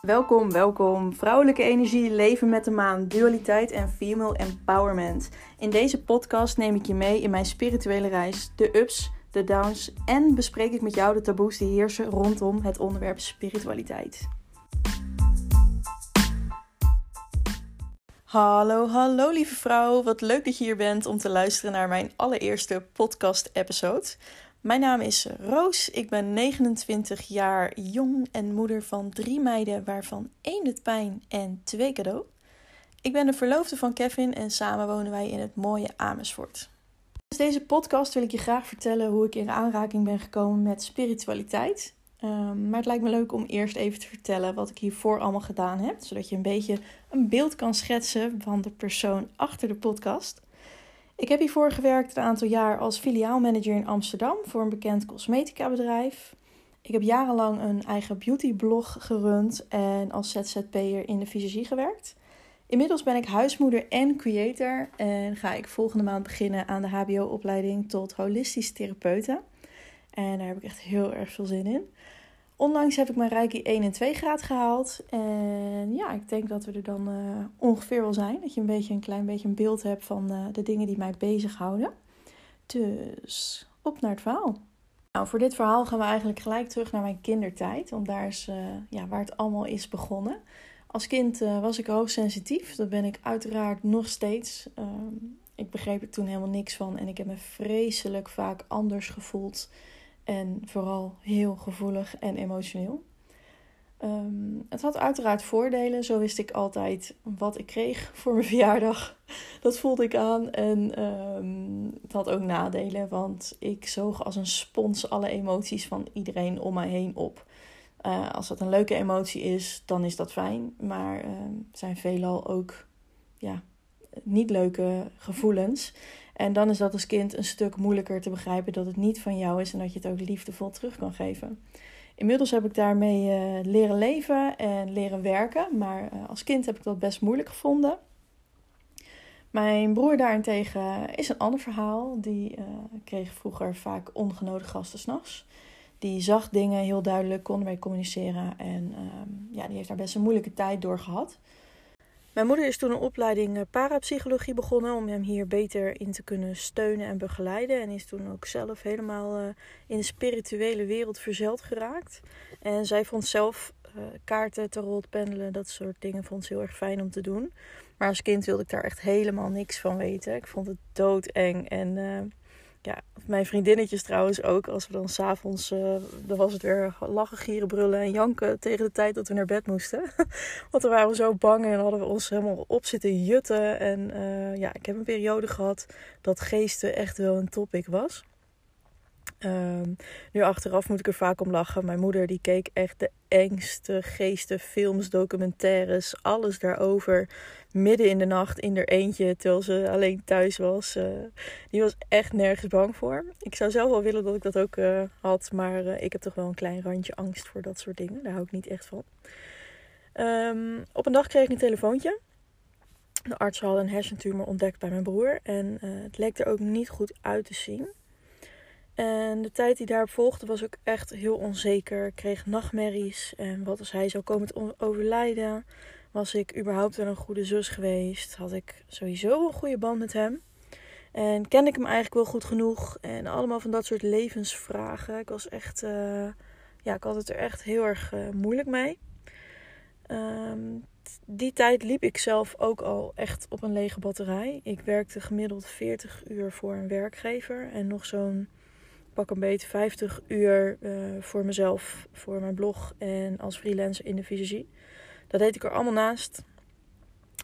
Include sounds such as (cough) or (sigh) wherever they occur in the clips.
Welkom, welkom. Vrouwelijke energie, leven met de maan, dualiteit en female empowerment. In deze podcast neem ik je mee in mijn spirituele reis, de ups, de downs en bespreek ik met jou de taboes die heersen rondom het onderwerp spiritualiteit. Hallo, hallo lieve vrouw. Wat leuk dat je hier bent om te luisteren naar mijn allereerste podcast-episode. Mijn naam is Roos. Ik ben 29 jaar jong en moeder van drie meiden, waarvan één het pijn en twee cadeau. Ik ben de verloofde van Kevin en samen wonen wij in het mooie Amersfoort. Dus deze podcast wil ik je graag vertellen hoe ik in aanraking ben gekomen met spiritualiteit. Um, maar het lijkt me leuk om eerst even te vertellen wat ik hiervoor allemaal gedaan heb, zodat je een beetje een beeld kan schetsen van de persoon achter de podcast. Ik heb hiervoor gewerkt een aantal jaar als filiaalmanager in Amsterdam voor een bekend cosmetica bedrijf. Ik heb jarenlang een eigen beautyblog gerund en als ZZP'er in de visagie gewerkt. Inmiddels ben ik huismoeder en creator en ga ik volgende maand beginnen aan de HBO-opleiding tot holistisch therapeute. En daar heb ik echt heel erg veel zin in. Onlangs heb ik mijn Reiki 1 en 2 graad gehaald. En ja, ik denk dat we er dan uh, ongeveer wel zijn. Dat je een beetje een klein beetje een beeld hebt van uh, de dingen die mij bezighouden. Dus op naar het verhaal. Nou, voor dit verhaal gaan we eigenlijk gelijk terug naar mijn kindertijd. Want daar is uh, ja, waar het allemaal is begonnen. Als kind was ik hoogsensitief. Dat ben ik uiteraard nog steeds. Ehm, ik begreep er toen helemaal niks van. En ik heb me vreselijk vaak anders gevoeld en vooral heel gevoelig en emotioneel. Um, het had uiteraard voordelen. Zo wist ik altijd wat ik kreeg (laughs) voor mijn verjaardag. Dat voelde ik aan. En um, het had ook nadelen, want ik zoog als een spons alle emoties van iedereen om mij heen op. Uh, als dat een leuke emotie is, dan is dat fijn. Maar uh, zijn veelal ook ja, niet leuke gevoelens. En dan is dat als kind een stuk moeilijker te begrijpen dat het niet van jou is en dat je het ook liefdevol terug kan geven. Inmiddels heb ik daarmee uh, leren leven en leren werken, maar uh, als kind heb ik dat best moeilijk gevonden. Mijn broer daarentegen is een ander verhaal. Die uh, kreeg vroeger vaak ongenodigde gasten s'nachts. Die zag dingen heel duidelijk, kon ermee communiceren en ja, die heeft daar best een moeilijke tijd door gehad. Mijn moeder is toen een opleiding eh, parapsychologie begonnen om hem hier beter in te kunnen steunen en begeleiden. En is toen ook zelf helemaal eh, in de spirituele wereld verzeld geraakt. En zij vond zelf uh, kaarten, tarot, pendelen, dat soort dingen vond ze heel erg fijn om te doen. Maar als kind wilde ik daar echt helemaal niks van weten. Ik vond het doodeng en ja, mijn vriendinnetjes trouwens ook. Als we dan s'avonds, uh, dan was het weer lachen, gieren, brullen en janken tegen de tijd dat we naar bed moesten. (laughs) Want dan waren we zo bang en hadden we ons helemaal op zitten jutten. En uh, ja, ik heb een periode gehad dat geesten echt wel een topic was. Um, nu achteraf moet ik er vaak om lachen. Mijn moeder die keek echt de engste geesten, films, documentaires, alles daarover. Midden in de nacht in haar eentje, terwijl ze alleen thuis was. Uh, die was echt nergens bang voor. Ik zou zelf wel willen dat ik dat ook uh, had, maar uh, ik heb toch wel een klein randje angst voor dat soort dingen. Daar hou ik niet echt van. Um, op een dag kreeg ik een telefoontje. De arts had een hersentumor ontdekt bij mijn broer en het leek er ook niet goed uit te zien. En de tijd die daarop volgde was ook echt heel onzeker. Ik kreeg nachtmerries. En wat als hij zou komen te overlijden? Was ik überhaupt wel een goede zus geweest? Had ik sowieso een goede band met hem? En kende ik hem eigenlijk wel goed genoeg? En allemaal van dat soort levensvragen. Ik was echt, uh, ja, ik had het er echt heel erg uh, moeilijk mee. Um, die tijd liep ik zelf ook al echt op een lege batterij. Ik werkte gemiddeld 40 uur voor een werkgever en nog zo'n pak een beetje 50 uur uh, voor mezelf, voor mijn blog en als freelancer in de visagie. Dat deed ik er allemaal naast.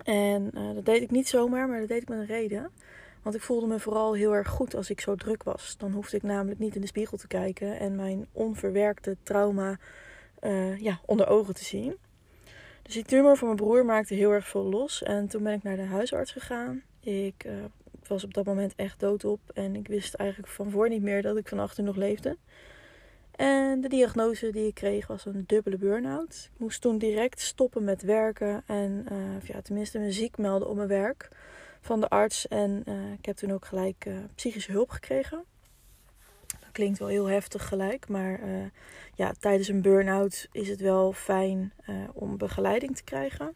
En uh, dat deed ik niet zomaar, maar dat deed ik met een reden. Want ik voelde me vooral heel erg goed als ik zo druk was. Dan hoefde ik namelijk niet in de spiegel te kijken en mijn onverwerkte trauma uh, ja, onder ogen te zien. Dus die tumor van mijn broer maakte heel erg veel los. En toen ben ik naar de huisarts gegaan. Ik was op dat moment echt doodop. En ik wist eigenlijk van voor niet meer dat ik van achter nog leefde. En de diagnose die ik kreeg was een dubbele burn-out. Ik moest toen direct stoppen met werken. En uh, ja, tenminste me ziek melden op mijn werk van de arts. En uh, ik heb toen ook gelijk uh, psychische hulp gekregen. Dat klinkt wel heel heftig gelijk. Maar ja, tijdens een burn-out is het wel fijn om begeleiding te krijgen.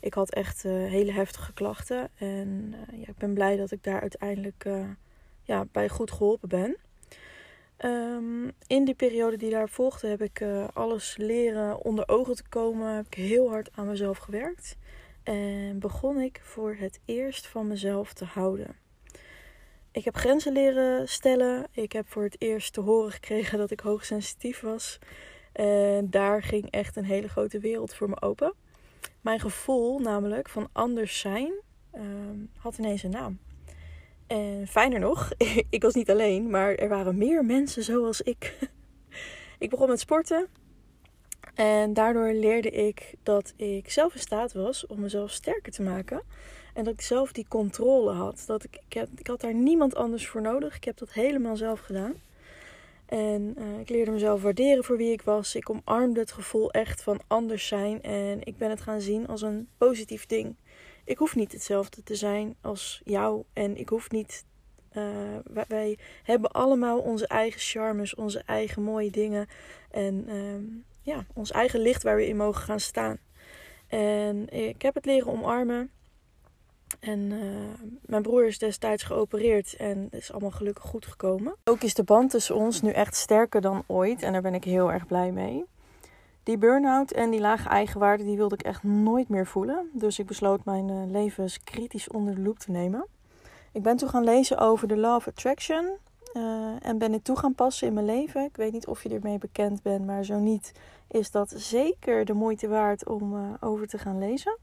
Ik had echt uh, hele heftige klachten. En ja, ik ben blij dat ik daar uiteindelijk ja, bij goed geholpen ben. Um, in die periode die daar volgde heb ik alles leren onder ogen te komen. Heb heel hard aan mezelf gewerkt. En begon ik voor het eerst van mezelf te houden. Ik heb grenzen leren stellen. Ik heb voor het eerst te horen gekregen dat ik hoogsensitief was. En daar ging echt een hele grote wereld voor me open. Mijn gevoel, namelijk van anders zijn, ehm, had ineens een naam. En fijner nog, (laughs) ik was niet alleen, maar er waren meer mensen zoals ik. (laughs) ik begon met sporten. En daardoor leerde ik dat ik zelf in staat was om mezelf sterker te maken. En dat ik zelf die controle had. Dat ik, ik, heb, ik had daar niemand anders voor nodig. Ik heb dat helemaal zelf gedaan. En uh, ik leerde mezelf waarderen voor wie ik was. Ik omarmde het gevoel echt van anders zijn. En ik ben het gaan zien als een positief ding. Ik hoef niet hetzelfde te zijn als jou. En ik hoef niet. Uh, wij, hebben allemaal onze eigen charmes, onze eigen mooie dingen. En uh, ja, ons eigen licht waar we in mogen gaan staan. En ik heb het leren omarmen. En uh, mijn broer is destijds geopereerd en is allemaal gelukkig goed gekomen. Ook is de band tussen ons nu echt sterker dan ooit en daar ben ik heel erg blij mee. Die burn-out en die lage eigenwaarde die wilde ik echt nooit meer voelen. Dus ik besloot mijn uh, leven kritisch onder de loep te nemen. Ik ben toen gaan lezen over de Law of Attraction. Uh, en ben dit toe gaan passen in mijn leven. Ik weet niet of je ermee bekend bent, maar zo niet is dat zeker de moeite waard om over te gaan lezen.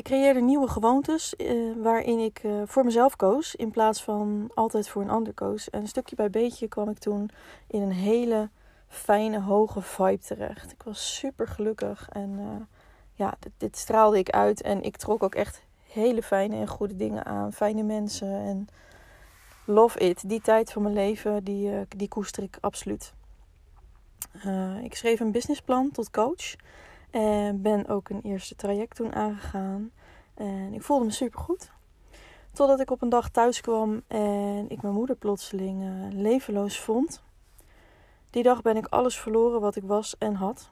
Ik creëerde nieuwe gewoontes uh, waarin ik uh, voor mezelf koos in plaats van altijd voor een ander koos. En stukje bij beetje kwam ik toen in een hele fijne, hoge vibe terecht. Ik was super gelukkig en uh, ja, dit, dit, straalde ik uit. En ik trok ook echt hele fijne en goede dingen aan, fijne mensen en love it. Die tijd van mijn leven, die, die koester ik absoluut. ik schreef een businessplan tot coach. En ben ook een eerste traject toen aangegaan. En ik voelde me super goed. Totdat ik op een dag thuis kwam en ik mijn moeder plotseling uh, levenloos vond. Die dag ben ik alles verloren wat ik was en had.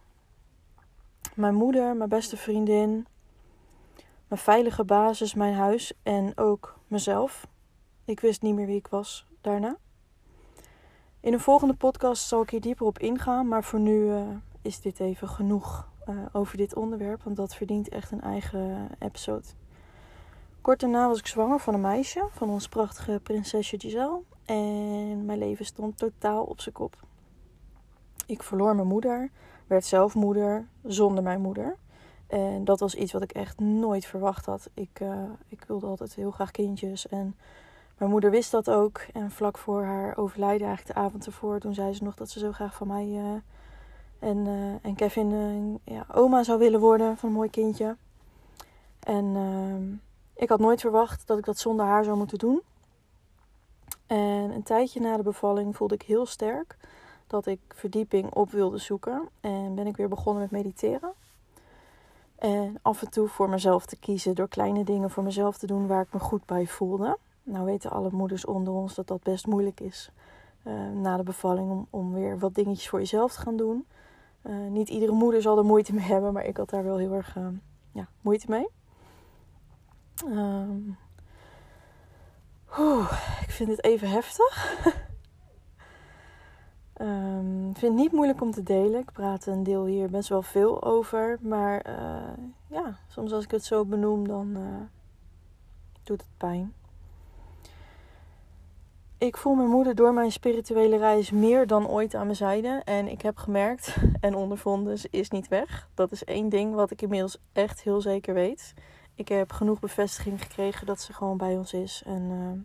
Mijn moeder, mijn beste vriendin, mijn veilige basis, mijn huis en ook mezelf. Ik wist niet meer wie ik was daarna. In een volgende podcast zal ik hier dieper op ingaan, maar voor nu uh, is dit even genoeg uh, over dit onderwerp, want dat verdient echt een eigen episode. Kort daarna was ik zwanger van een meisje, van ons prachtige prinsesje Giselle. En mijn leven stond totaal op zijn kop. Ik verloor mijn moeder, werd zelf moeder zonder mijn moeder. En dat was iets wat ik echt nooit verwacht had. Ik, uh, ik wilde altijd heel graag kindjes. En mijn moeder wist dat ook. En vlak voor haar overlijden, eigenlijk de avond ervoor, toen zei ze nog dat ze zo graag van mij uh, en, uh, en Kevin uh, ja, oma zou willen worden van een mooi kindje. En uh, ik had nooit verwacht dat ik dat zonder haar zou moeten doen. En een tijdje na de bevalling voelde ik heel sterk dat ik verdieping op wilde zoeken. En ben ik weer begonnen met mediteren. En af en toe voor mezelf te kiezen door kleine dingen voor mezelf te doen waar ik me goed bij voelde. Nou weten alle moeders onder ons dat dat best moeilijk is na de bevalling om, om weer wat dingetjes voor jezelf te gaan doen. Uh, niet iedere moeder zal er moeite mee hebben, maar ik had daar wel heel erg uh, ja, moeite mee. Um, ik vind het even heftig. ik (laughs) vind het niet moeilijk om te delen. Ik praat een deel hier best wel veel over. Maar uh, ja, soms als ik het zo benoem, dan doet het pijn. Ik voel mijn moeder door mijn spirituele reis meer dan ooit aan mijn zijde. En ik heb gemerkt (laughs) en ondervonden, ze is niet weg. Dat is één ding wat ik inmiddels echt heel zeker weet. Ik heb genoeg bevestiging gekregen dat ze gewoon bij ons is. En uh,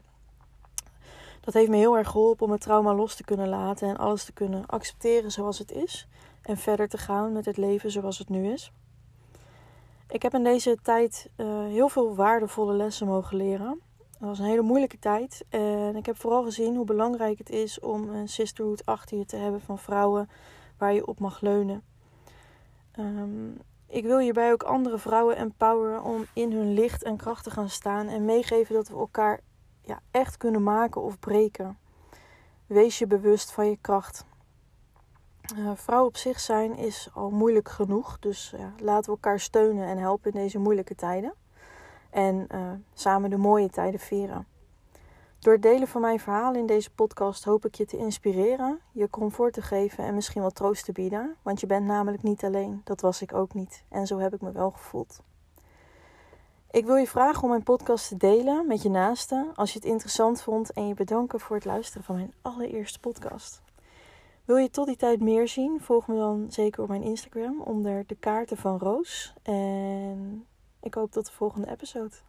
dat heeft me heel erg geholpen om het trauma los te kunnen laten. En alles te kunnen accepteren zoals het is. En verder te gaan met het leven zoals het nu is. Ik heb in deze tijd uh, heel veel waardevolle lessen mogen leren. Het was een hele moeilijke tijd. En ik heb vooral gezien hoe belangrijk het is om een sisterhood achter je te hebben van vrouwen waar je op mag leunen. Um, ik wil hierbij ook andere vrouwen empoweren om in hun licht en kracht te gaan staan en meegeven dat we elkaar ja, echt kunnen maken of breken. wees je bewust van je kracht. Uh, vrouw op zich zijn is al moeilijk genoeg. Dus ja, laten we elkaar steunen en helpen in deze moeilijke tijden. En uh, samen de mooie tijden vieren. Door het delen van mijn verhaal in deze podcast hoop ik je te inspireren, je comfort te geven en misschien wat troost te bieden. Want je bent namelijk niet alleen. Dat was ik ook niet. En zo heb ik me wel gevoeld. Ik wil je vragen om mijn podcast te delen met je naasten als je het interessant vond en je bedanken voor het luisteren van mijn allereerste podcast. Wil je tot die tijd meer zien? Volg me dan zeker op mijn Instagram onder de kaarten van Roos. En ik hoop tot de volgende episode.